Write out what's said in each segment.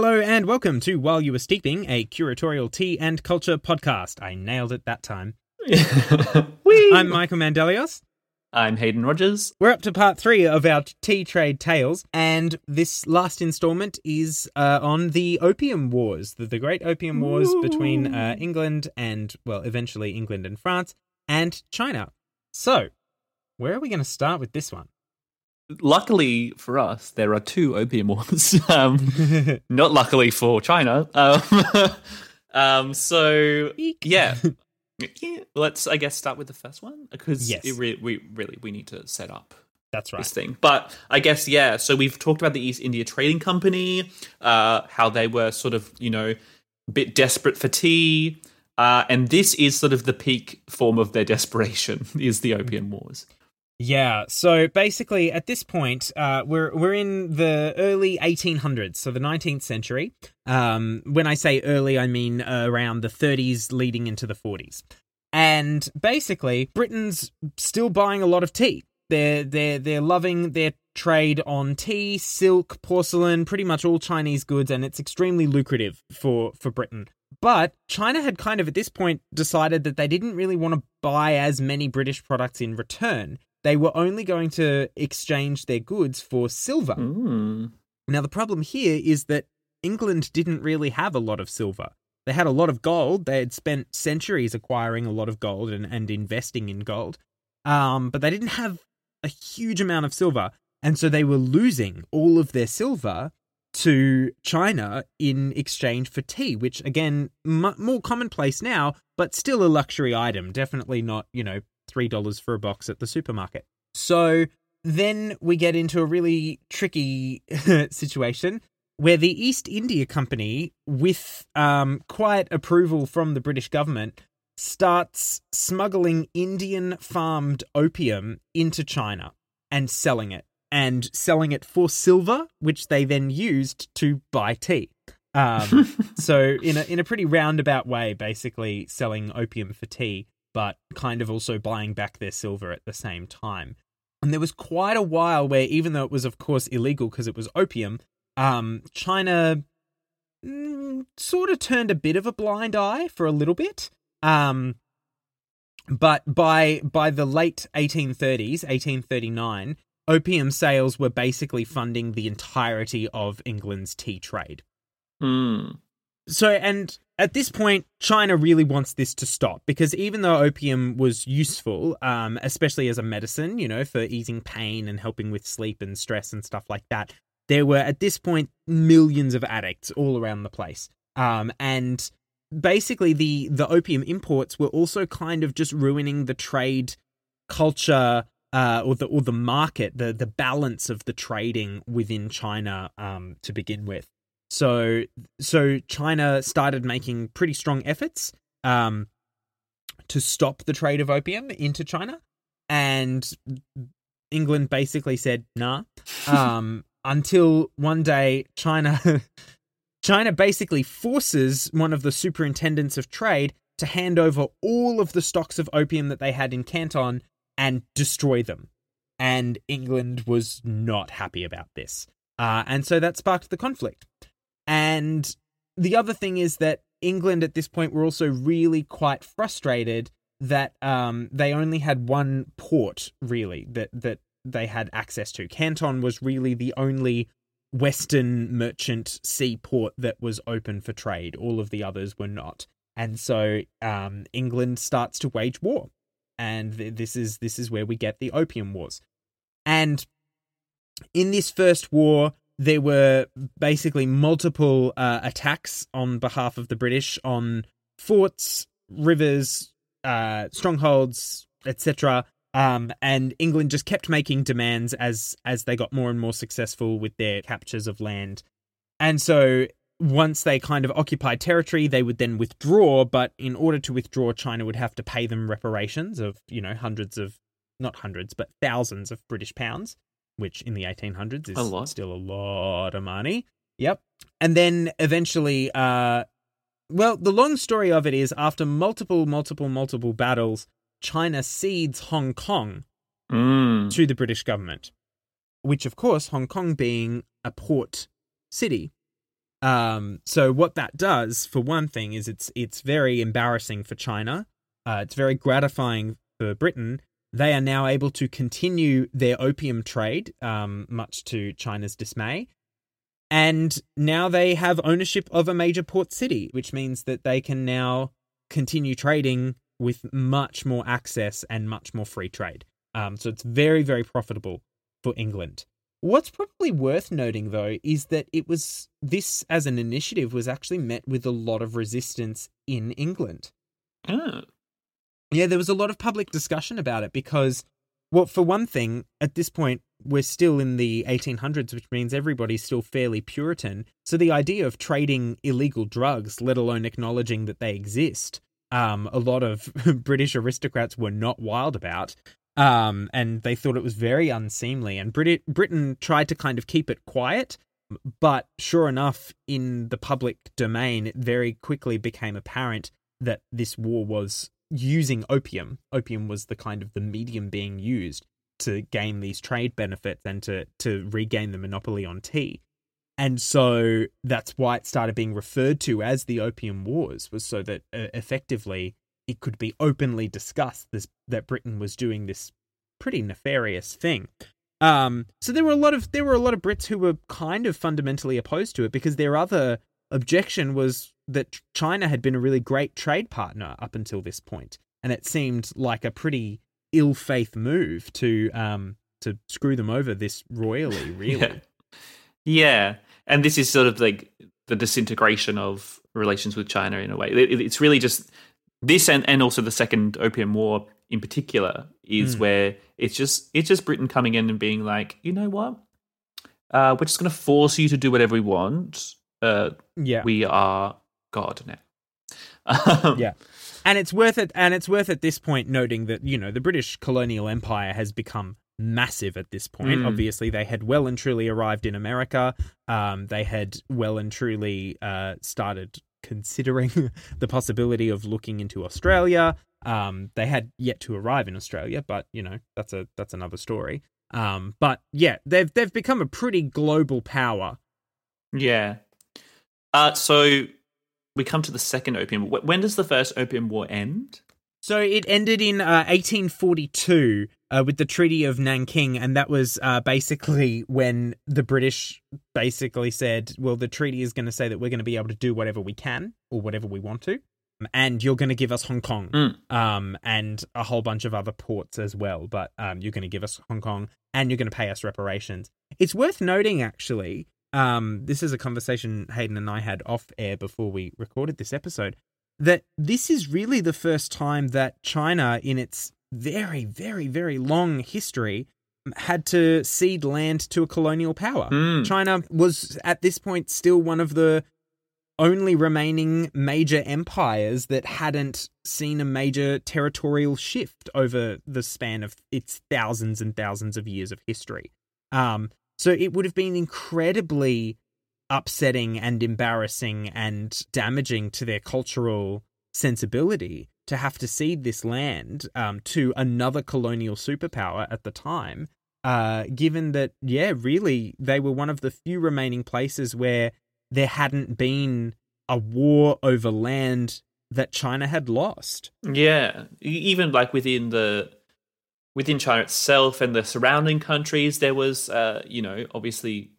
Hello and welcome to While You Were Steeping, a curatorial tea and culture podcast. I nailed it that time. I'm Michael Mandelios. I'm Hayden Rogers. We're up to part three of our tea trade tales, and this last installment is uh, on the Opium Wars, the, the Great Opium Wars between uh, England and, well, eventually England and France and China. So, where are we going to start with this one? Luckily for us, there are two opium wars. um, not luckily for China. Um, um, so yeah. yeah, let's I guess start with the first one because Yes. re- we really we need to set up That's right. this thing. But I guess yeah. So we've talked about the East India Trading Company, uh, how they were sort of you know a bit desperate for tea, uh, and this is sort of the peak form of their desperation is the Opium Wars. Yeah. So basically, at this point, uh, we're we're in the early 1800s, so the 19th century. Um, when I say early, I mean uh, around the 30s, leading into the 40s. And basically, Britain's still buying a lot of tea. They're they're they're loving their trade on tea, silk, porcelain, pretty much all Chinese goods, and it's extremely lucrative for for Britain. But China had kind of at this point decided that they didn't really want to buy as many British products in return they were only going to exchange their goods for silver. Mm. Now, the problem here is that England didn't really have a lot of silver. They had a lot of gold. They had spent centuries acquiring a lot of gold and, and investing in gold. Um, but they didn't have a huge amount of silver. And so they were losing all of their silver to China in exchange for tea, which, again, m- more commonplace now, but still a luxury item. Definitely not, you know, $3 for a box at the supermarket. So then we get into a really tricky situation where the East India Company, with um, quiet approval from the British government, starts smuggling Indian farmed opium into China and selling it, and selling it for silver, which they then used to buy tea. Um, so in a in a pretty roundabout way, basically selling opium for tea, but kind of also buying back their silver at the same time. And there was quite a while where, even though it was of course illegal because it was opium, um, China mm, sort of turned a bit of a blind eye for a little bit. Um, but by by the late 1830s, 1839, opium sales were basically funding the entirety of England's tea trade. Mm. So, and at this point, China really wants this to stop because even though opium was useful, um, especially as a medicine, you know, for easing pain and helping with sleep and stress and stuff like that, there were at this point millions of addicts all around the place. Um, and basically, the the opium imports were also kind of just ruining the trade culture. Uh, or the or the market, the the balance of the trading within China um, to begin with. So so China started making pretty strong efforts um, to stop the trade of opium into China, and England basically said nah. Um, until one day, China China basically forces one of the superintendents of trade to hand over all of the stocks of opium that they had in Canton and destroy them. And England was not happy about this. Uh, and so that sparked the conflict. And the other thing is that England at this point were also really quite frustrated that um, they only had one port really that that they had access to. Canton was really the only Western merchant seaport that was open for trade. All of the others were not, and so um, England starts to wage war, and th- this is this is where we get the Opium Wars, and in this first war there were basically multiple uh, attacks on behalf of the British on forts, rivers, uh, strongholds, etc. Um, and England just kept making demands as as they got more and more successful with their captures of land. And so once they kind of occupied territory, they would then withdraw. But in order to withdraw, China would have to pay them reparations of you know hundreds of not hundreds but thousands of British pounds which in the 1800s is A lot. still a lot of money. Yep. And then eventually, uh, well, the long story of it is after multiple, multiple, multiple battles, China cedes Hong Kong Mm. to the British government, which, of course, Hong Kong being a port city, Um, so what that does, for one thing, is it's it's very embarrassing for China. Uh, it's very gratifying for Britain. They are now able to continue their opium trade, um, much to China's dismay. And now they have ownership of a major port city, which means that they can now continue trading with much more access and much more free trade. Um, so it's very, very profitable for England. What's probably worth noting, though, is that it was this as an initiative was actually met with a lot of resistance in England. Oh. Yeah, there was a lot of public discussion about it because, well, for one thing, at this point, we're still in the 1800s, which means everybody's still fairly Puritan. So the idea of trading illegal drugs, let alone acknowledging that they exist, um, a lot of British aristocrats were not wild about. Um, and they thought it was very unseemly. And Brit- Britain tried to kind of keep it quiet, but sure enough, in the public domain, it very quickly became apparent that this war was using opium. Opium was the kind of the medium being used to gain these trade benefits and to to regain the monopoly on tea. And so that's why it started being referred to as the Opium Wars, was so that uh, effectively it could be openly discussed this, that Britain was doing this pretty nefarious thing. Um, so there were a lot of there were a lot of Brits who were kind of fundamentally opposed to it because their other objection was that China had been a really great trade partner up until this point, and it seemed like a pretty ill faith move to um to screw them over this royally. Really, yeah. yeah. And this is sort of like the disintegration of relations with China in a way. It, it's really just this and, and also the second opium war in particular is mm. where it's just it's just britain coming in and being like you know what uh, we're just going to force you to do whatever we want uh, yeah we are god now um, yeah and it's worth it and it's worth at this point noting that you know the british colonial empire has become massive at this point. Mm. Obviously, they had well and truly arrived in America. Um, they had well and truly uh, started considering the possibility of looking into Australia. Um, they had yet to arrive in Australia, but you know that's a that's another story. Um, but yeah, they've they've become a pretty global power. Yeah. Uh, so we come to the second opium. When does the first opium war end? So it ended in uh, 1842 uh, with the Treaty of Nanking, and that was uh, basically when the British basically said, "Well, the treaty is going to say that we're going to be able to do whatever we can or whatever we want to, and you're going to give us Hong Kong mm. um, and a whole bunch of other ports as well. But um, you're going to give us Hong Kong, and you're going to pay us reparations." It's worth noting, actually. Um, this is a conversation Hayden and I had off air before we recorded this episode. That this is really the first time that China, in its very, very, very long history had to cede land to a colonial power. Mm. China was at this point still one of the only remaining major empires that hadn't seen a major territorial shift over the span of its thousands and thousands of years of history. Um, so it would have been incredibly upsetting and embarrassing and damaging to their cultural sensibility to have to cede this land um, to another colonial superpower at the time, uh, given that, yeah, really, they were one of the few remaining places where there hadn't been a war over land that China had lost. Yeah, even like within the within China itself and the surrounding countries, there was, uh, you know, obviously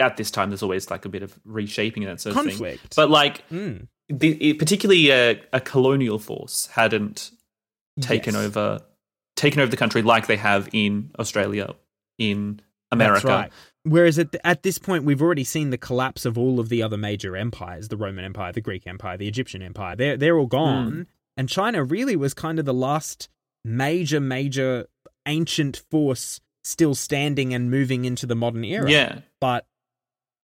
at this time there's always like a bit of reshaping and that sort Conflict. of thing. But like mm the, particularly a, a, colonial force hadn't taken yes. over taken over the country like they have in Australia, in America. Right. Whereas at, at this point, we've already seen the collapse of all of the other major empires the Roman Empire, the Greek Empire, the Egyptian Empire. They're, they're all gone. Mm. And China really was kind of the last major, major ancient force still standing and moving into the modern era. Yeah. But,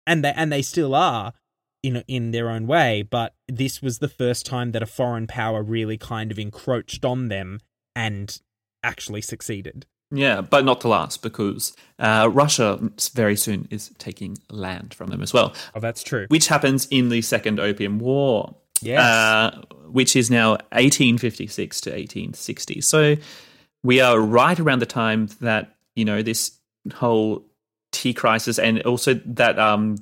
and they, and they still are in in their own way, but this was the first time that a foreign power really kind of encroached on them and actually succeeded. Yeah, but not to last because uh, Russia very soon is taking land from them as well. Oh, that's true. Which happens in the Second Opium War. Yes. Uh, which is now 1856 to 1860. So we are right around the time that, you know, this whole tea crisis and also that um,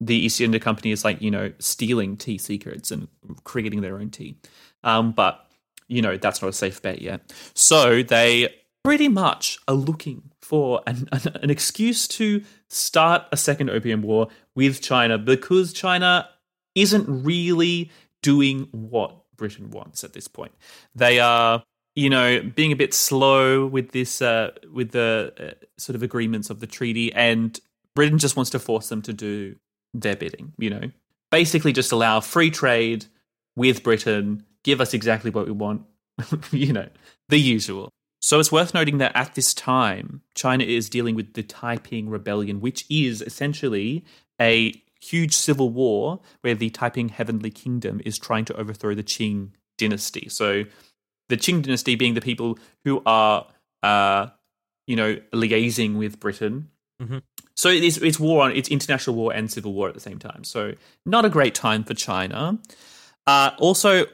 the East India Company is like you know stealing tea secrets and creating their own tea. Um, but you know that's not a safe bet yet. So they pretty much are looking for an, an, an excuse to start a second opium war with China because China isn't really doing what Britain wants at this point. They are, you know, being a bit slow with this, uh, with the uh, sort of agreements of the treaty, and Britain just wants to force them to do their bidding. You know, basically just allow free trade with Britain, give us exactly what we want. you know, the usual. So it's worth noting that at this time, China is dealing with the Taiping Rebellion, which is essentially a huge civil war where the Taiping Heavenly Kingdom is trying to overthrow the Qing dynasty. So the Qing dynasty being the people who are, uh, you know, liaising with Britain. Mhm. So it's, it's war on it's international war and civil war at the same time. So not a great time for China. Uh, also,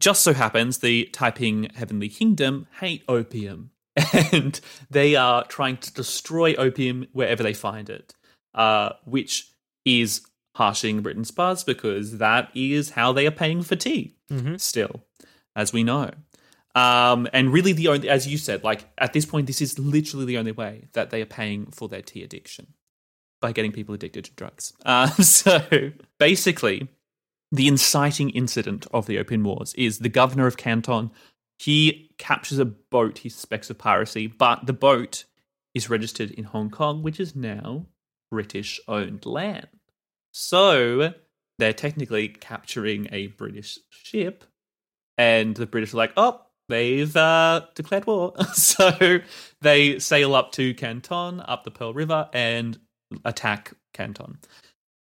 just so happens the Taiping Heavenly Kingdom hate opium, and they are trying to destroy opium wherever they find it, uh, which is harshing Britain's buzz because that is how they are paying for tea. Mhm. Still, as we know. Um, and really, the only, as you said, like at this point, this is literally the only way that they are paying for their tea addiction by getting people addicted to drugs. Uh, so basically, the inciting incident of the Opium Wars is the governor of Canton. He captures a boat he suspects of piracy, but the boat is registered in Hong Kong, which is now British owned land. So they're technically capturing a British ship, and the British are like, oh, they've uh, declared war. so they sail up to Canton, up the Pearl River, and attack Canton.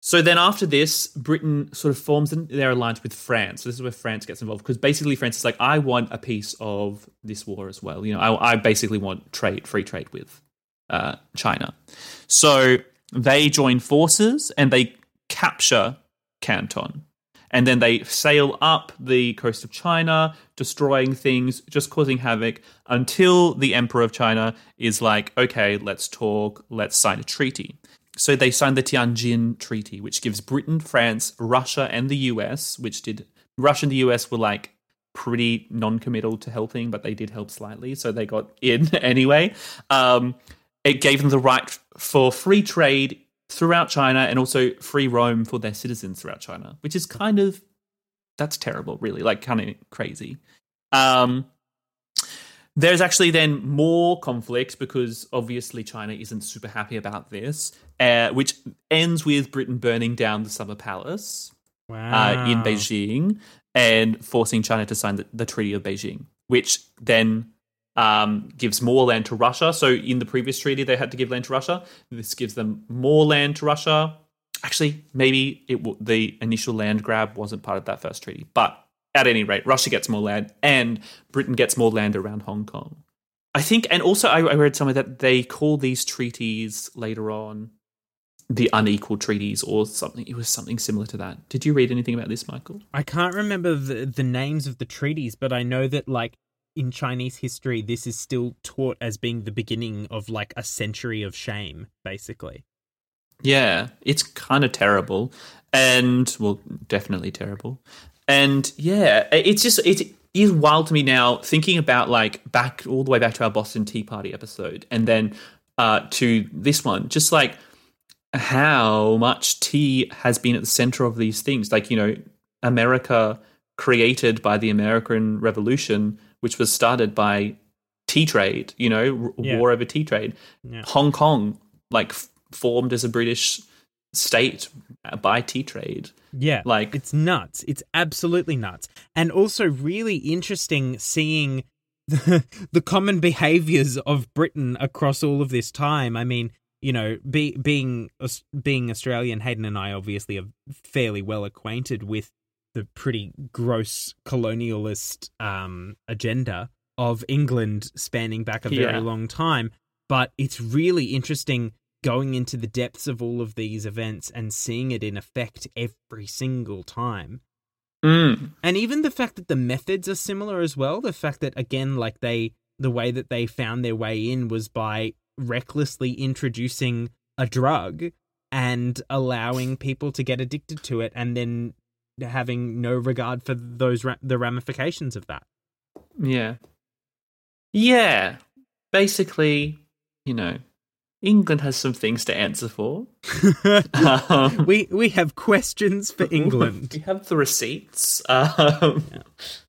So then after this, Britain sort of forms their alliance with France. So this is where France gets involved because basically France is like, I want a piece of this war as well. You know, I, I basically want trade, free trade with uh, China. So they join forces and they capture Canton. And then they sail up the coast of China, destroying things, just causing havoc until the Emperor of China is like, okay, let's talk, let's sign a treaty. So they signed the Tianjin Treaty, which gives Britain, France, Russia, and the US, which did Russia and the US were like pretty non-committal to helping, but they did help slightly, so they got in anyway. Um, it gave them the right for free trade throughout China and also free roam for their citizens throughout China, which is kind of that's terrible, really, like kind of crazy. Um, there's actually then more conflict because obviously China isn't super happy about this, uh, which ends with Britain burning down the Summer Palace Wow. uh, in Beijing and forcing China to sign the, the Treaty of Beijing, which then um, gives more land to Russia. So in the previous treaty, they had to give land to Russia. This gives them more land to Russia. Actually, maybe it w- the initial land grab wasn't part of that first treaty, but at any rate, Russia gets more land and Britain gets more land around Hong Kong. I think, and also I, I read somewhere that they call these treaties later on the unequal treaties or something. It was something similar to that. Did you read anything about this, Michael? I can't remember the the names of the treaties, but I know that like in Chinese history, this is still taught as being the beginning of like a century of shame, basically. Yeah, it's kind of terrible, and well, definitely terrible. And yeah, it's just it is wild to me now thinking about like back all the way back to our Boston Tea Party episode, and then uh, to this one, just like how much tea has been at the center of these things. Like you know, America created by the American Revolution, which was started by tea trade. You know, Yeah. war over tea trade. Yeah. Hong Kong, like f- formed as a British state by tea trade. Yeah. Like- it's nuts. It's absolutely nuts. And also really interesting seeing the, the common behaviors of Britain across all of this time. I mean, you know, be, being being Australian, Hayden and I obviously are fairly well acquainted with the pretty gross colonialist um, agenda of England spanning back a very Yeah. long time. But it's really interesting going into the depths of all of these events and seeing it in effect every single time. Mm. And even the fact that the methods are similar as well. The fact that, again, like they, the way that they found their way in was by recklessly introducing a drug and allowing people to get addicted to it and then having no regard for those ra- the ramifications of that. Yeah. Yeah. Basically, you know, England has some things to answer for. Um, we we have questions for England. we have the receipts. Um,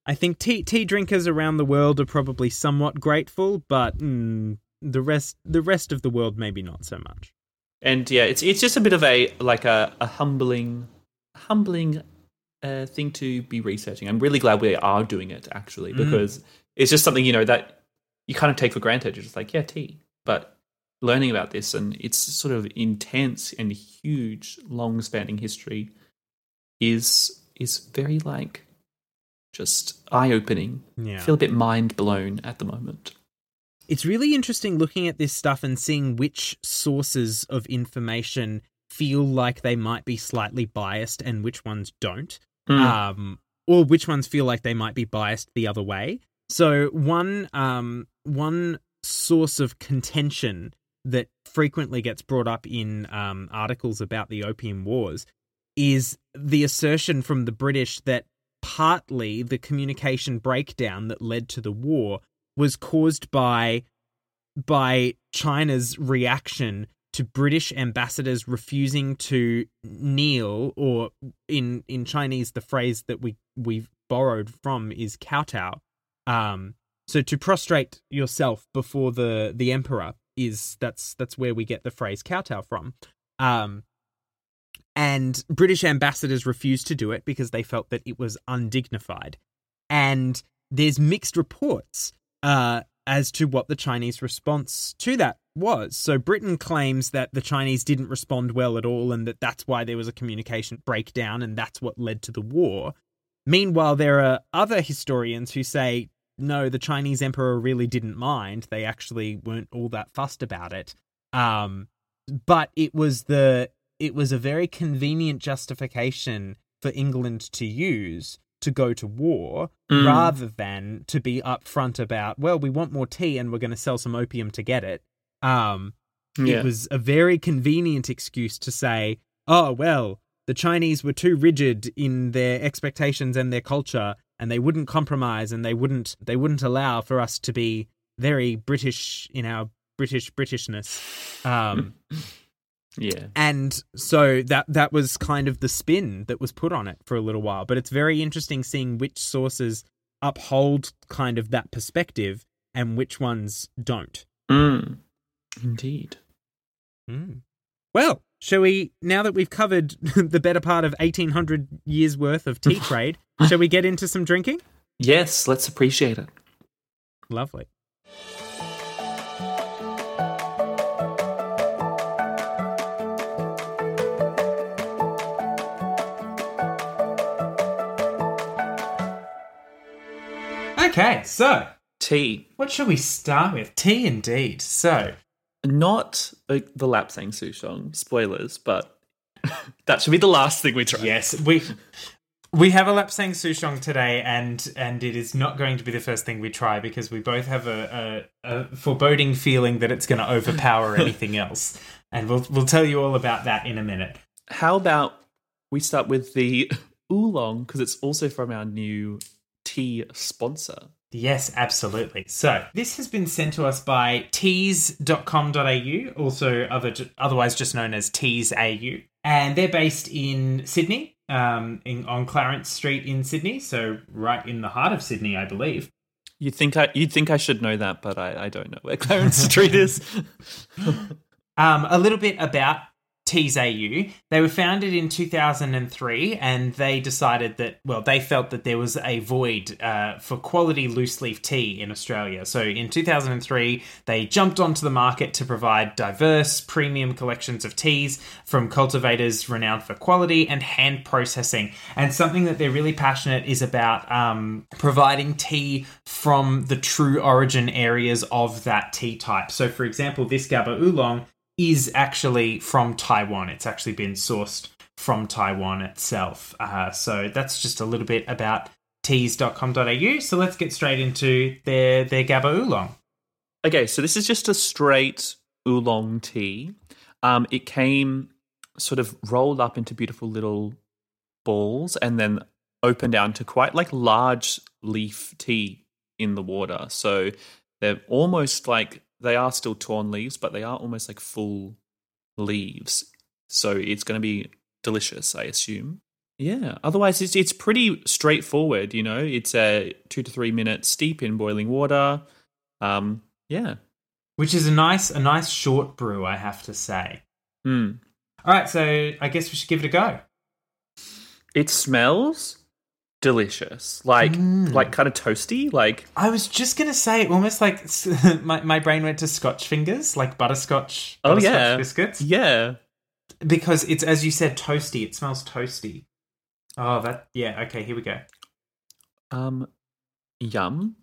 I think tea tea drinkers around the world are probably somewhat grateful, but mm, the rest the rest of the world maybe not so much. and yeah, it's it's just a bit of a like a, a humbling humbling uh, thing to be researching. I'm really glad we are doing it actually because it's just something you know that you kind of take for granted. You're just like, yeah, tea, but learning about this and its sort of intense and huge, long-spanning history is is very like just eye-opening. Yeah. I feel a bit mind blown at the moment. It's really interesting looking at this stuff and seeing which sources of information feel like they might be slightly biased and which ones don't. Mm. Um, or which ones feel like they might be biased the other way. So one um, one source of contention that frequently gets brought up in um, articles about the Opium Wars is the assertion from the British that partly the communication breakdown that led to the war was caused by by China's reaction to British ambassadors refusing to kneel, or in in Chinese, the phrase that we we've borrowed from is kowtow. Um, so to prostrate yourself before the the emperor is that's that's where we get the phrase kowtow from. Um, and British ambassadors refused to do it because they felt that it was undignified. And there's mixed reports uh, as to what the Chinese response to that was. So Britain claims that the Chinese didn't respond well at all and that that's why there was a communication breakdown and that's what led to the war. Meanwhile, there are other historians who say, no, the Chinese emperor really didn't mind. They actually weren't all that fussed about it. Um, but it was the it was a very convenient justification for England to use to go to war Mm. rather than to be upfront about, well, we want more tea and we're going to sell some opium to get it. Um, Yeah. It was a very convenient excuse to say, oh, well, the Chinese were too rigid in their expectations and their culture and they wouldn't compromise and they wouldn't they wouldn't allow for us to be very British in our British Britishness. Um, yeah. and so that that was kind of the spin that was put on it for a little while but it's very interesting seeing which sources uphold kind of that perspective and which ones don't Mm. Indeed. Hmm. well shall we now that we've covered the better part of 1800 years worth of tea trade shall we get into some drinking Yes, let's appreciate it. lovely okay so Tea. What shall we start with? Tea indeed. So, Not uh, the Lapsang Souchong. Spoilers, but that should be the last thing we try. yes, we we have a Lapsang Souchong today, and and it is not going to be the first thing we try because we both have a, a, a foreboding feeling that it's going to overpower anything else, and we'll we'll tell you all about that in a minute. How about we start with the oolong because it's also from our new tea sponsor. Yes, absolutely. So this has been sent to us by teas.com.au, also other, otherwise just known as Teas AU. And they're based in Sydney, um, in, on Clarence Street in Sydney, so right in the heart of Sydney, I believe. You'd think I you'd think I should know that, but I, I don't know where Clarence Street is. Um, a little bit about Teas AU. They were founded in 2003 and they decided that, well, they felt that there was a void uh, for quality loose leaf tea in Australia. So in 2003, they jumped onto the market to provide diverse, premium collections of teas from cultivators renowned for quality and hand processing. And something that they're really passionate is about um, providing tea from the true origin areas of that tea type. So, for example, this Gaba Oolong is actually from Taiwan. It's actually been sourced from Taiwan itself. Uh, so that's just a little bit about teas.com.au. So let's get straight into their their Gaba Oolong. okay, so this is just a straight oolong tea. Um, it came sort of rolled up into beautiful little balls and then open down to quite like large leaf tea in the water. So they're almost like they are still torn leaves, but they are almost like full leaves. So it's going to be delicious, I assume. Yeah. Otherwise, it's it's pretty straightforward. You know, it's a two to three minute steep in boiling water. Um, yeah. Which is a nice a nice short brew, I have to say. Mm. All right, so I guess we should give it a go. It smells delicious, like Mm. like kind of toasty. Like I was just gonna say, almost like my my brain went to Scotch fingers, like butterscotch. Oh, yeah. biscuits, yeah, because it's as you said, toasty. It smells toasty. Oh, that yeah. Okay, here we go. um, yum.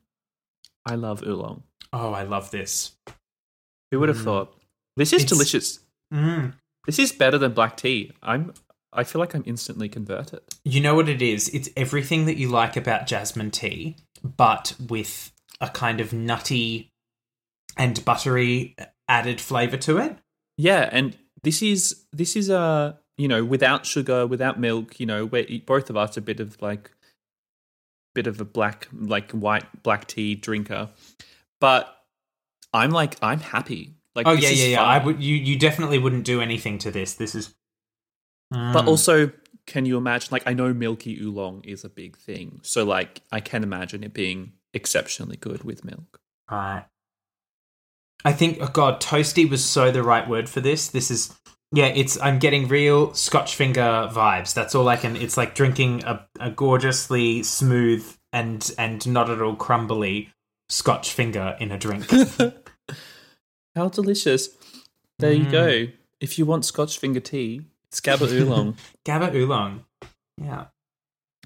I love oolong. Oh, I love this. Who would have Mm. thought? This is It's- delicious. Mm. This is better than black tea. I'm. I feel like I'm instantly converted. You know what it is? It's everything that you like about jasmine tea, but with a kind of nutty and buttery added flavor to it. Yeah, and this is this is a you know without sugar, without milk. You know, we're both of us a bit of like bit of a black like white black tea drinker, but I'm like I'm happy. Like Oh yeah, yeah, yeah. I would. You you definitely wouldn't do anything to this. This is. But Mm. also, can you imagine? Like, I know milky oolong is a big thing, so like I can imagine it being exceptionally good with milk. Right. I think, oh God, toasty was so the right word for this. This is, yeah, it's, I'm getting real Scotch finger vibes. That's all I can, it's like drinking a, a gorgeously smooth and, and not at all crumbly Scotch finger in a drink. How delicious! There you Mm. go. If you want Scotch finger tea, it's Gabba oolong. Gabba oolong. Yeah.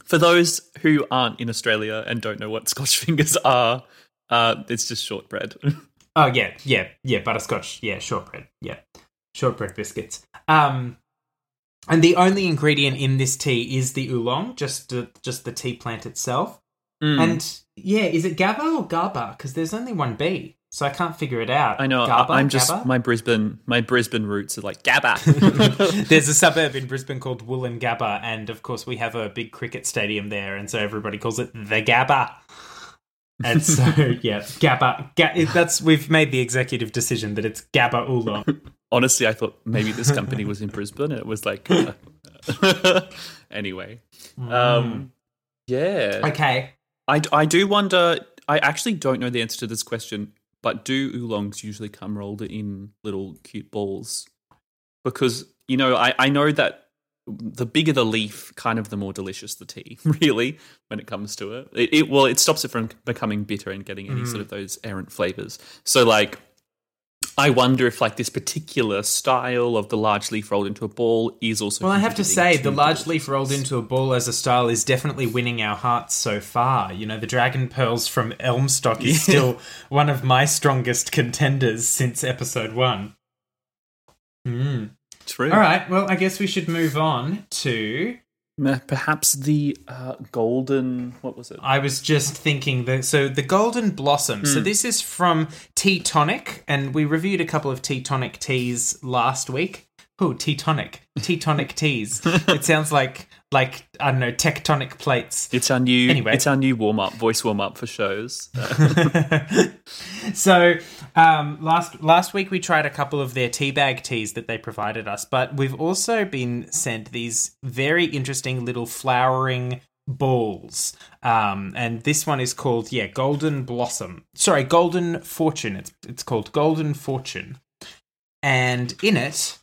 For those who aren't in Australia and don't know what Scotch fingers are, uh, it's just shortbread. Oh yeah, yeah, yeah. Butterscotch, yeah. Shortbread, yeah. Shortbread biscuits. Um, and the only ingredient in this tea is the oolong, just the, just the tea plant itself. Mm. And yeah, is it GABA or GABA? Because there's only one B, so I can't figure it out. I know Gabba, I, am just Gabba? my Brisbane my Brisbane roots are like Gabba. There's a suburb in Brisbane called Woolloongabba, and of course we have a big cricket stadium there, and so everybody calls it the Gabba. And so yeah, Gabba. Ga- that's we've made the executive decision that it's Gabba Oolong. Honestly, I thought maybe this company was in Brisbane. And it was like anyway. Um, yeah, Okay. I, I do wonder. I actually don't know the answer to this question, but do oolongs usually come rolled in little cute balls? Because you know, I, I know that the bigger the leaf, kind of the more delicious the tea. Really, when it comes to it, it, it well, it stops it from becoming bitter and getting any sort hmm. of those errant flavors. So, like, I wonder if like this particular style of the large leaf rolled into a ball is also. Well, I have to say, the large leaf rolled into a ball as a style is definitely winning our hearts so far. You know, the Dragon Pearls from Elmstock is still one of my strongest contenders since episode one. Mm. True. All right, well, I guess we should move on to. Perhaps the uh, golden. What was it? I was just thinking that. So, the Golden Blossom. So, this is from Tea Tonic, and we reviewed a couple of Tea Tonic teas last week. Oh, Tea Tonic. Tea Tonic teas. it sounds like, like, I don't know, tectonic plates. It's our new. Anyway. it's our new warm up, voice warm up for shows. so um, last last week we tried a couple of their teabag teas that they provided us, but we've also been sent these very interesting little flowering balls. Um, and this one is called yeah, Golden Blossom. Sorry, Golden Fortune. It's it's called Golden Fortune. And in it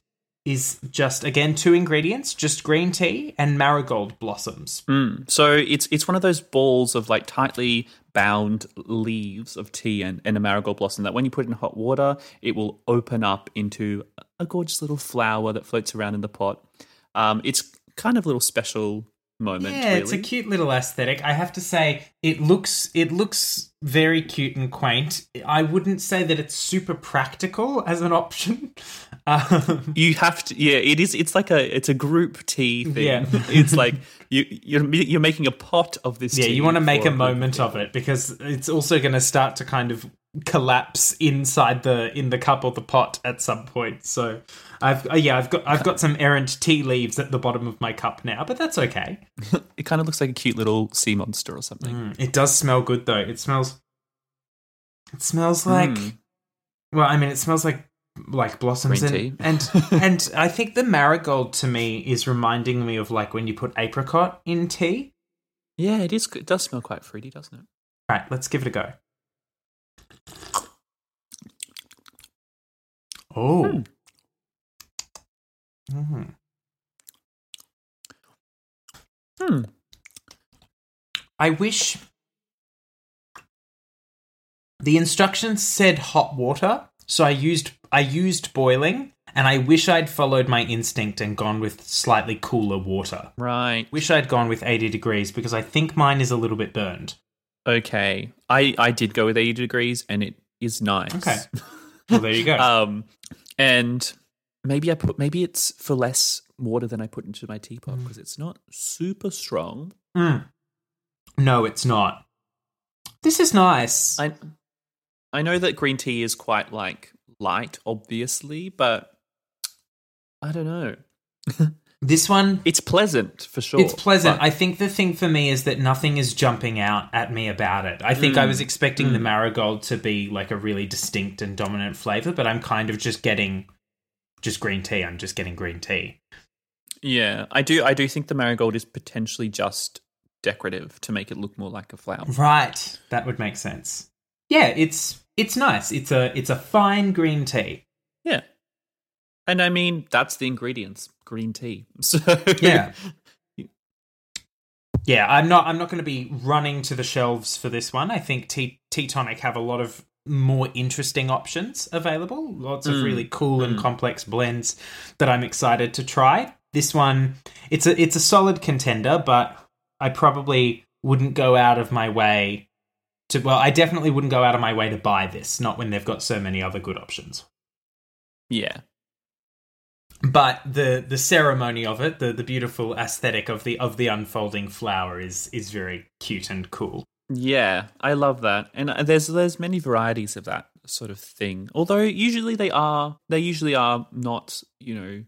is just again two ingredients, just green tea and marigold blossoms. Mm. So it's it's one of those balls of like tightly bound leaves of tea and, and a marigold blossom that when you put it in hot water, it will open up into a gorgeous little flower that floats around in the pot. Um, it's kind of a little special moment. Yeah, really. it's a cute little aesthetic. I have to say, it looks it looks very cute and quaint. I wouldn't say that it's super practical as an option. Um, you have to yeah it is it's like a it's a group tea thing Yeah. it's like you you're you're making a pot of this yeah, you want to make a moment of it because it's also going to start to kind of collapse inside the in the cup or the pot at some point. So I've uh, yeah, I've got I've got some errant tea leaves at the bottom of my cup now, but that's okay. it kind of looks like a cute little sea monster or something. Mm, it does smell good though. It smells it smells like Mm. well, I mean it smells like like blossoms Green and, tea. and and I think the marigold to me is reminding me of like when you put apricot in tea. Yeah, it is. It does smell quite fruity, doesn't it? Right, let's give it a go. Oh. Mm. Hmm. I wish the instructions said hot water, so I used I used boiling, and I wish I'd followed my instinct and gone with slightly cooler water. Right. Wish I'd gone with 80 degrees because I think mine is a little bit burned. Okay. I I did go with eighty degrees, and it is nice. Okay. Well, there you go. um, and maybe I put maybe it's for less water than I put into my teapot because it's not super strong. Mm. No, it's not. This is nice. I I know that green tea is quite like light, obviously, but I don't know. this one It's pleasant for sure. It's pleasant. but- I think the thing for me is that nothing is jumping out at me about it. I think I Mm. was expecting the Mm. marigold to be like a really distinct and dominant flavor, but I'm kind of just getting just green tea. I'm just getting green tea. yeah, I do. I do think the marigold is potentially just decorative to make it look more like a flower. Right. That would make sense. Yeah, it's it's nice. It's a it's a fine green tea. Yeah, and I mean that's the ingredients: green tea. So Yeah. Yeah, I'm not I'm not going to be running to the shelves for this one. I think Tea Tea Tonic have a lot of more interesting options available. Lots of Mm, really cool and mm. complex blends that I'm excited to try. This one it's a it's a solid contender, but I probably wouldn't go out of my way to well, I definitely wouldn't go out of my way to buy this, not when they've got so many other good options. yeah, But the the ceremony of it, the the beautiful aesthetic of the of the unfolding flower is is very cute and cool. yeah, I love that. And uh, there's there's many varieties of that sort of thing. Although usually they are they usually are not you know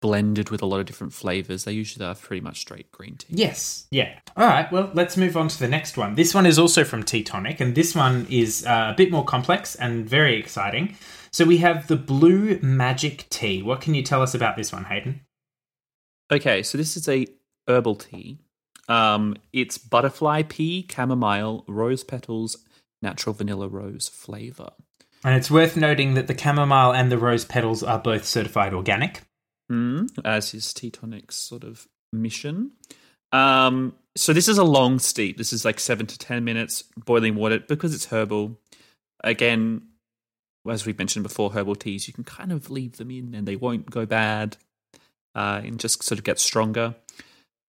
blended with a lot of different flavors. They usually are pretty much straight green tea. Yes. Yeah. All right. Well, let's move on to the next one. This one is also from Tea Tonic, and this one is uh, a bit more complex and very exciting. So we have the Blue Magic Tea. What can you tell us about this one, Hayden? Okay, so this is a herbal tea. Um, it's butterfly pea, chamomile, rose petals, natural vanilla rose flavor. And it's worth noting that the chamomile and the rose petals are both certified organic. Mm, as his tea tonic's sort of mission. Um, so this is a long steep. This is like seven to ten minutes boiling water because it's herbal. Again, as we've mentioned before, herbal teas you can kind of leave them in and they won't go bad, uh, and just sort of get stronger.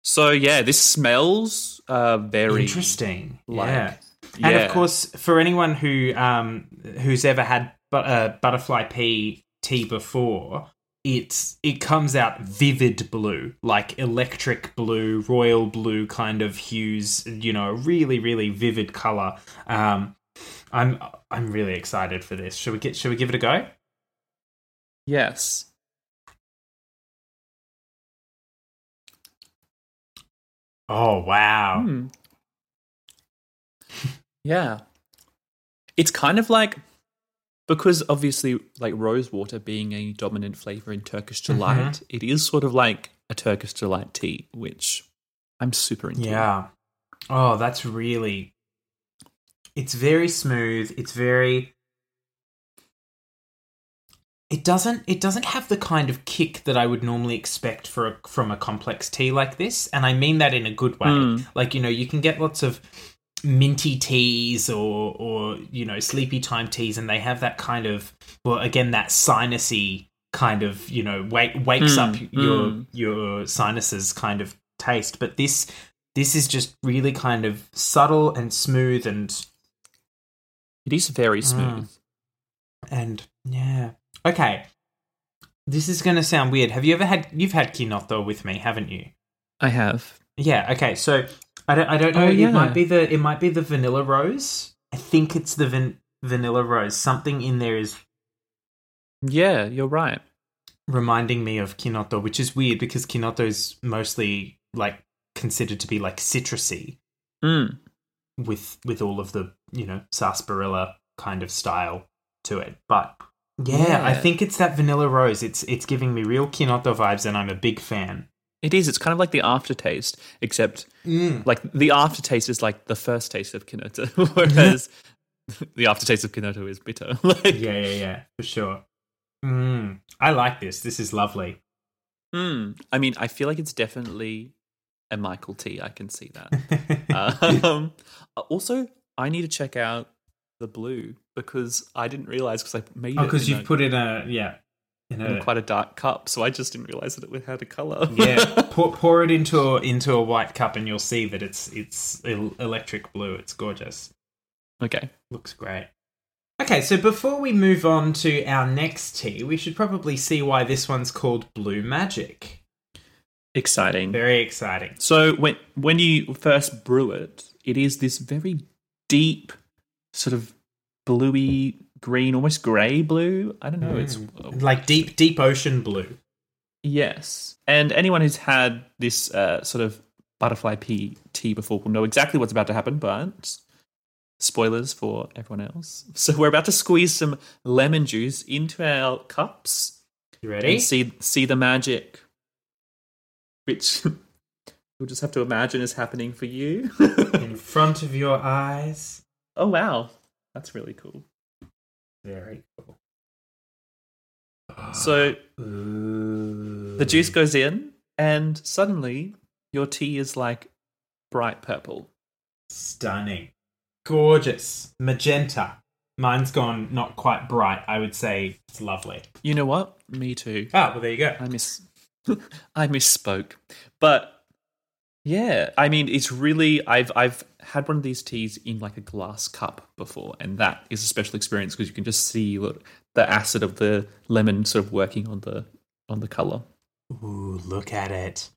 So yeah, this smells uh, very Interesting. Like, yeah. And yeah. of course, for anyone who um, who's ever had but, uh, butterfly pea tea before, it's it comes out vivid blue, like electric blue, royal blue kind of hues. You know, a really really vivid color. Um, I'm I'm really excited for this. Should we get should we give it a go? yes, Oh wow! Hmm. yeah. It's kind of like because obviously like rose water being a dominant flavor in Turkish delight, it is sort of like a Turkish delight tea, which I'm super into. Yeah. Oh, that's really. It's very smooth. It's very. It doesn't. It doesn't have the kind of kick that I would normally expect for a, from a complex tea like this, and I mean that in a good way. Mm. Like you know, you can get lots of minty teas or or you know sleepy time teas, and they have that kind of well, again that sinusy kind of you know wake, wakes Mm, up your mm. your sinuses kind of taste. But this this is just really kind of subtle and smooth and It is very smooth. and yeah. Okay. This is going to sound weird. Have you ever had you've had chinotto with me, haven't you? I have. Yeah, okay. So I don't I don't know Oh, it might be the it might be the vanilla rose. I think it's the van vanilla rose. Something in there is Yeah, you're right. reminding me of chinotto, which is weird because chinotto is mostly like considered to be like citrusy Mm. with with all of the you know sarsaparilla kind of style to it. But yeah, I think it's that vanilla rose. It's it's giving me real chinotto vibes, and I'm a big fan. It is. It's kind of like the aftertaste, except like the aftertaste is like the first taste of chinotto, whereas the aftertaste of chinotto is bitter. like, Yeah, yeah, yeah, for sure. Mm, I like this. This is lovely. mm. I mean, I feel like it's definitely a Michael T. I can see that. um, also, I need to check out the blue because I didn't realize because I made oh, because you've put in a yeah, in in quite a dark cup, so I just didn't realize that it had a color. yeah. pour, pour it into a, into a white cup, and you'll see that it's it's electric blue. It's gorgeous. okay. Looks great. Okay, so before we move on to our next tea, we should probably see why this one's called Blue Magic. Exciting. Very exciting. So when when you first brew it, it is this very deep, sort of bluey green, almost grey blue. I don't know. It's Like deep, deep ocean blue. yes. And anyone who's had this uh, sort of butterfly pea tea before will know exactly what's about to happen. But spoilers for everyone else. So we're about to squeeze some lemon juice into our cups You ready? and see see the magic, which you'll just have to imagine is happening for you. In front of your eyes. oh wow, that's really cool. Very cool. So Ooh. the juice goes in, and suddenly your tea is like bright purple. Stunning. Gorgeous. Magenta. Mine's gone not quite bright. I would say it's lovely. You know what? Me too. Oh, well, there you go. I miss. I misspoke, but yeah, I mean, it's really. I've I've had one of these teas in like a glass cup before, and that is a special experience because you can just see the, the acid of the lemon sort of working on the on the color. Ooh, look at it.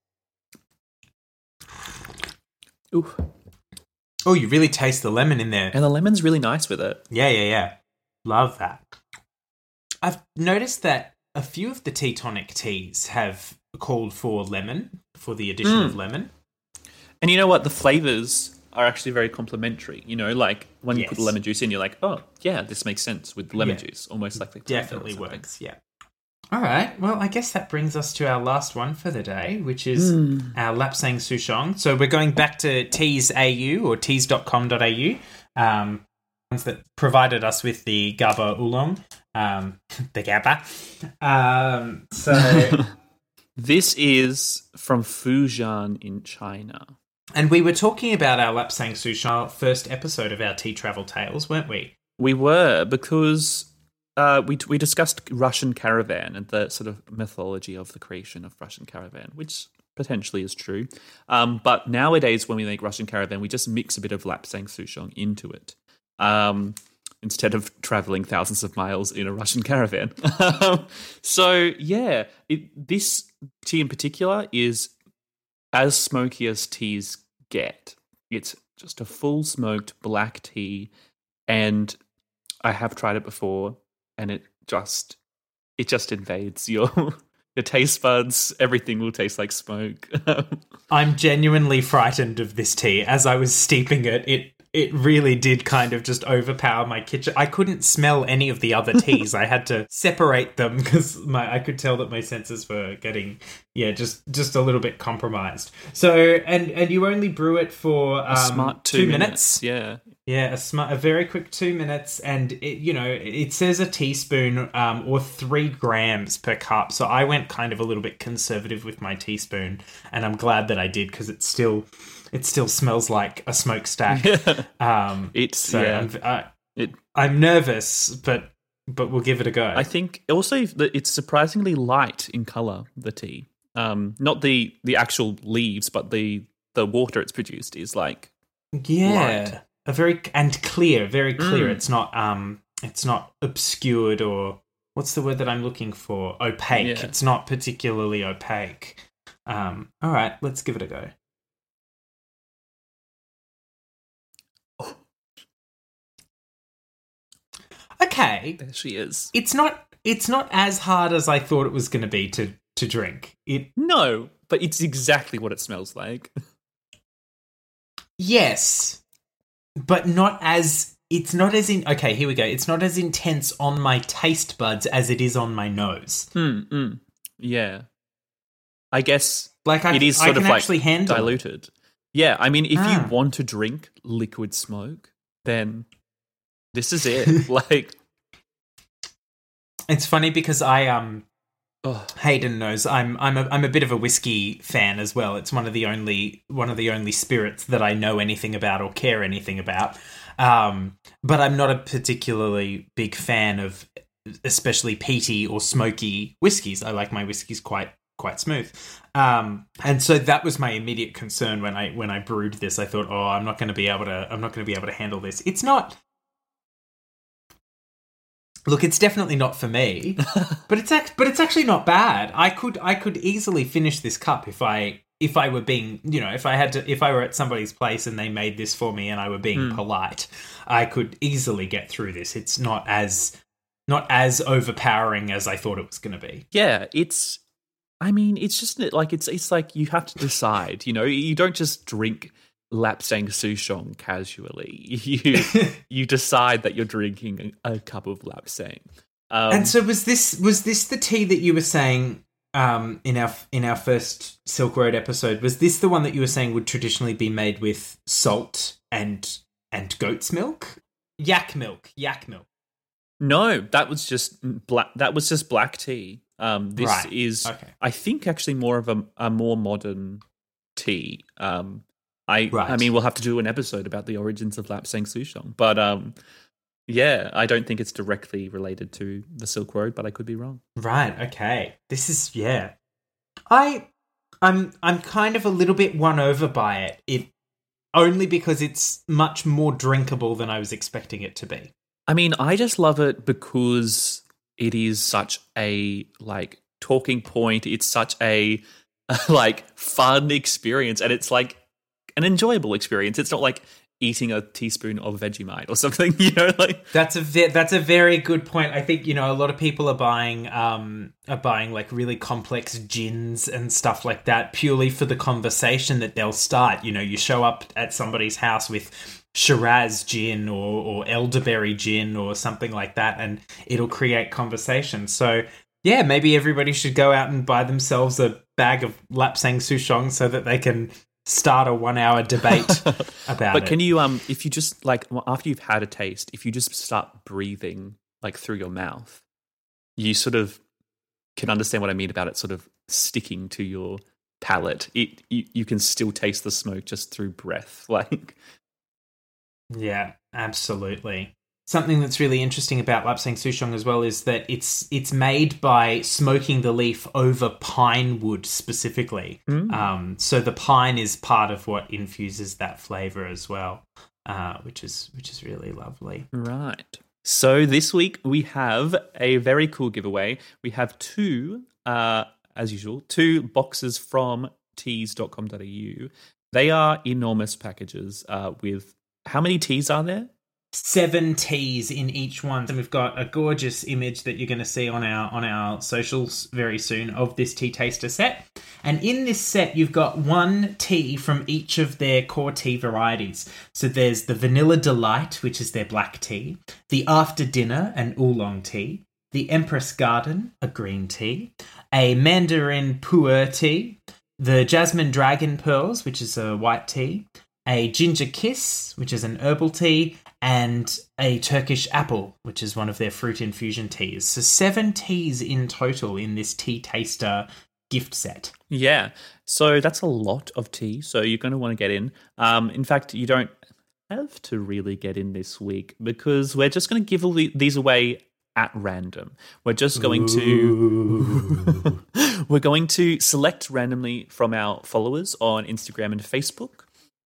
Ooh, Oh, you really taste the lemon in there. and the lemon's really nice with it. Yeah, yeah, yeah. Love that. I've noticed that a few of the tea tonic teas have called for lemon, for the addition Mm. of lemon. And you know what? The flavors are actually very complementary. You know, like when you put the lemon juice in, you're like, oh, yeah, this makes sense with lemon Yeah. juice. Almost like the Definitely works, yeah. All right. Well, I guess that brings us to our last one for the day, which is our Lapsang Souchong. So we're going back to Teas AU or teas.com.au, um, ones that provided us with the Gaba Oolong, um, the Gaba. Um, so, This is from Fujian in China. And we were talking about our Lapsang Souchong first episode of our Tea Travel Tales, weren't we? We were because uh, we we discussed Russian caravan and the sort of mythology of the creation of Russian caravan, which potentially is true. Um, but nowadays, when we make Russian caravan, we just mix a bit of Lapsang Souchong into it. Um, instead of traveling thousands of miles in a Russian caravan. so yeah, it, this tea in particular is as smoky as teas get. It's just a full smoked black tea, and I have tried it before, and it just it just invades your your taste buds. Everything will taste like smoke. I'm genuinely frightened of this tea. As I was steeping it, it it really did kind of just overpower my kitchen. I couldn't smell any of the other teas. I had to separate them because my I could tell that my senses were getting yeah just just a little bit compromised. So and and you only brew it for um, a smart two, two minutes. Yeah. Yeah, a smart, a very quick two minutes, and it, you know it says a teaspoon um, or three grams per cup. So I went kind of a little bit conservative with my teaspoon, and I'm glad that I did because it still it still smells like a smokestack. um, It's so yeah. I'm, I, It I'm nervous, but but we'll give it a go. I think also that it's surprisingly light in color. The tea, um, not the the actual leaves, but the the water it's produced is like yeah, light. a very and clear, very clear. Mm. It's not um, it's not obscured or what's the word that I'm looking for? Opaque. Yeah. It's not particularly opaque. Um, all right, let's give it a go. Say, There she is. it's not it's not as hard as I thought it was going to be to to drink. It No, but it's exactly what it smells like. yes, but not as it's not as in okay. Here we go. It's not as intense on my taste buds as it is on my nose. Hmm. mm. Yeah. I guess Like I, it is sort can of like actually handle it. diluted. Yeah, I mean, if Ah. you want to drink liquid smoke, then this is it. like, It's funny because I um oh, Hayden knows I'm I'm a, I'm a bit of a whiskey fan as well. It's one of the only one of the only spirits that I know anything about or care anything about. Um, but I'm not a particularly big fan of especially peaty or smoky whiskies. I like my whiskies quite quite smooth. Um, and so that was my immediate concern when I when I brewed this. I thought, oh, I'm not going to be able to I'm not going to be able to handle this. It's not. Look, it's definitely not for me, but it's act- but it's actually not bad. I could I could easily finish this cup if I if I were being you know if I had to if I were at somebody's place and they made this for me and I were being Hmm. polite, I could easily get through this. It's not as not as overpowering as I thought it was going to be. yeah, it's. I mean, it's just like it's it's like you have to decide. You know, you don't just drink lapsang souchong casually. You you decide that you're drinking a, a cup of lapsang. Um, and so was this was this the tea that you were saying um, in our in our first Silk Road episode? Was this the one that you were saying would traditionally be made with salt and and goat's milk, yak milk, yak milk? no, that was just black. That was just black tea. Um, this Right. is, Okay. I think, actually more of a, a more modern tea. Um, I, I mean, we'll have to do an episode about the origins of lapsang souchong, but um, yeah, I don't think it's directly related to the Silk Road, but I could be wrong. Right. Okay. This is yeah. I I'm I'm kind of a little bit won over by it. It only because it's much more drinkable than I was expecting it to be. I mean, I just love it because it is such a like talking point. It's such a like fun experience, and it's like an enjoyable experience. It's not like eating a teaspoon of Vegemite or something, you know, like That's a ve- that's a very good point. I think you know a lot of people are buying um are buying like really complex gins and stuff like that purely for the conversation that they'll start. You know, you show up at somebody's house with Shiraz gin or or elderberry gin or something like that, and it'll create conversation. So yeah, maybe everybody should go out and buy themselves a bag of Lapsang Souchong so that they can start a one hour debate about it. But it. can you um if you just like after you've had a taste, if you just start breathing like through your mouth, you sort of can understand what I mean about it sort of sticking to your palate. It you, you can still taste the smoke just through breath. Like Yeah, absolutely. Something that's really interesting about Lapsang Souchong as well is that it's it's made by smoking the leaf over pine wood specifically. Mm. Um, so the pine is part of what infuses that flavor as well, uh, which is which is really lovely. Right. So this week we have a very cool giveaway. We have two, uh, as usual, two boxes from teas.com.au. They are enormous packages uh, with how many teas are there? Seven teas in each one. And we've got a gorgeous image that you're going to see on our on our socials very soon of this tea taster set. And in this set, you've got one tea from each of their core tea varieties. So there's the Vanilla Delight, which is their black tea, the After Dinner, an oolong tea, the Empress Garden, a green tea, a Mandarin Pu'er tea, the Jasmine Dragon Pearls, which is a white tea, a Ginger Kiss, which is an herbal tea, and a Turkish Apple, which is one of their fruit infusion teas. So seven teas in total in this tea taster gift set. Yeah. So that's a lot of tea. So you're going to want to get in. Um, in fact, you don't have to really get in this week because we're just going to give all these away at random. We're just going to we're going to select randomly from our followers on Instagram and Facebook.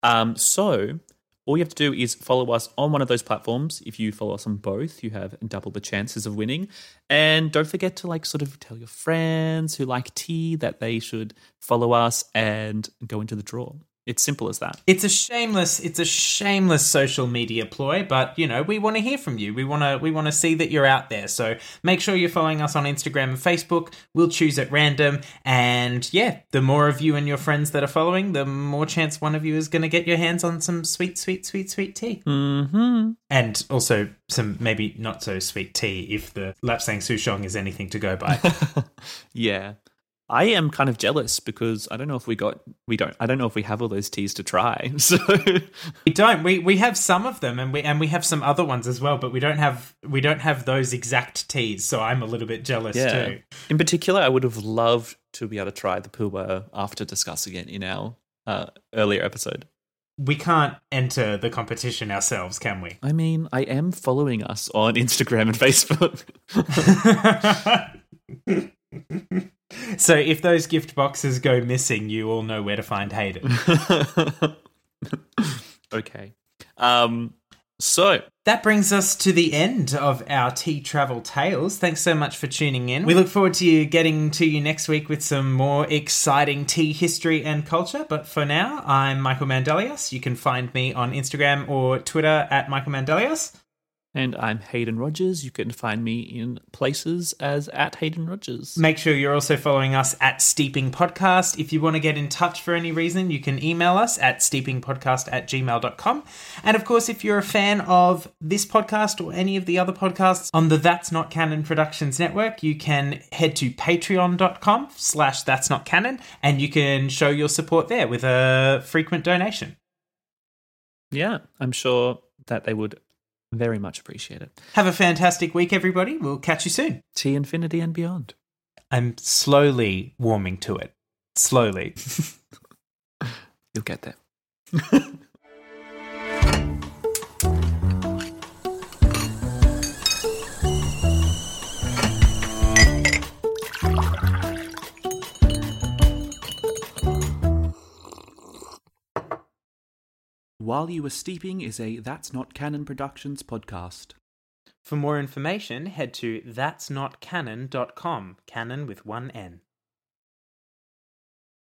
Um, so all you have to do is follow us on one of those platforms. If you follow us on both, you have double the chances of winning. And don't forget to like sort of tell your friends who like tea that they should follow us and go into the draw. It's simple as that. It's a shameless it's a shameless social media ploy, but you know, we want to hear from you. We want to we want to see that you're out there. So make sure you're following us on Instagram and Facebook. We'll choose at random and yeah, the more of you and your friends that are following, the more chance one of you is going to get your hands on some sweet sweet sweet sweet tea. Mm-hmm. And also some maybe not so sweet tea if the Lapsang Souchong is anything to go by. yeah. I am kind of jealous because I don't know if we got we don't I don't know if we have all those teas to try. So we don't. We we have some of them and we and we have some other ones as well, but we don't have we don't have those exact teas. So I'm a little bit jealous yeah. too. In particular, I would have loved to be able to try the Pu'er after discussing it in our uh, earlier episode. We can't enter the competition ourselves, can we? I mean, I am following us on Instagram and Facebook. so if those gift boxes go missing, you all know where to find Hayden. okay. Um so that brings us to the end of our tea travel tales. Thanks so much for tuning in. We look forward to you getting to you next week with some more exciting tea history and culture. But for now, I'm Michael Mandelius. You can find me on Instagram or Twitter at Michael Mandelias. And I'm Hayden Rogers. You can find me in places as at Hayden Rogers. Make sure you're also following us at Steeping Podcast. If you want to get in touch for any reason, you can email us at steepingpodcast at gmail.com. And of course, if you're a fan of this podcast or any of the other podcasts on the That's Not Canon Productions Network, you can head to patreon.com slash that's not canon and you can show your support there with a frequent donation. Yeah, I'm sure that they would very much appreciate it. Have a fantastic week, everybody. We'll catch you soon. T infinity and beyond. I'm slowly warming to it. Slowly. You'll get there. While You Were Steeping is a That's Not Canon Productions podcast. For more information, head to that'snotcanon.com, canon with one N.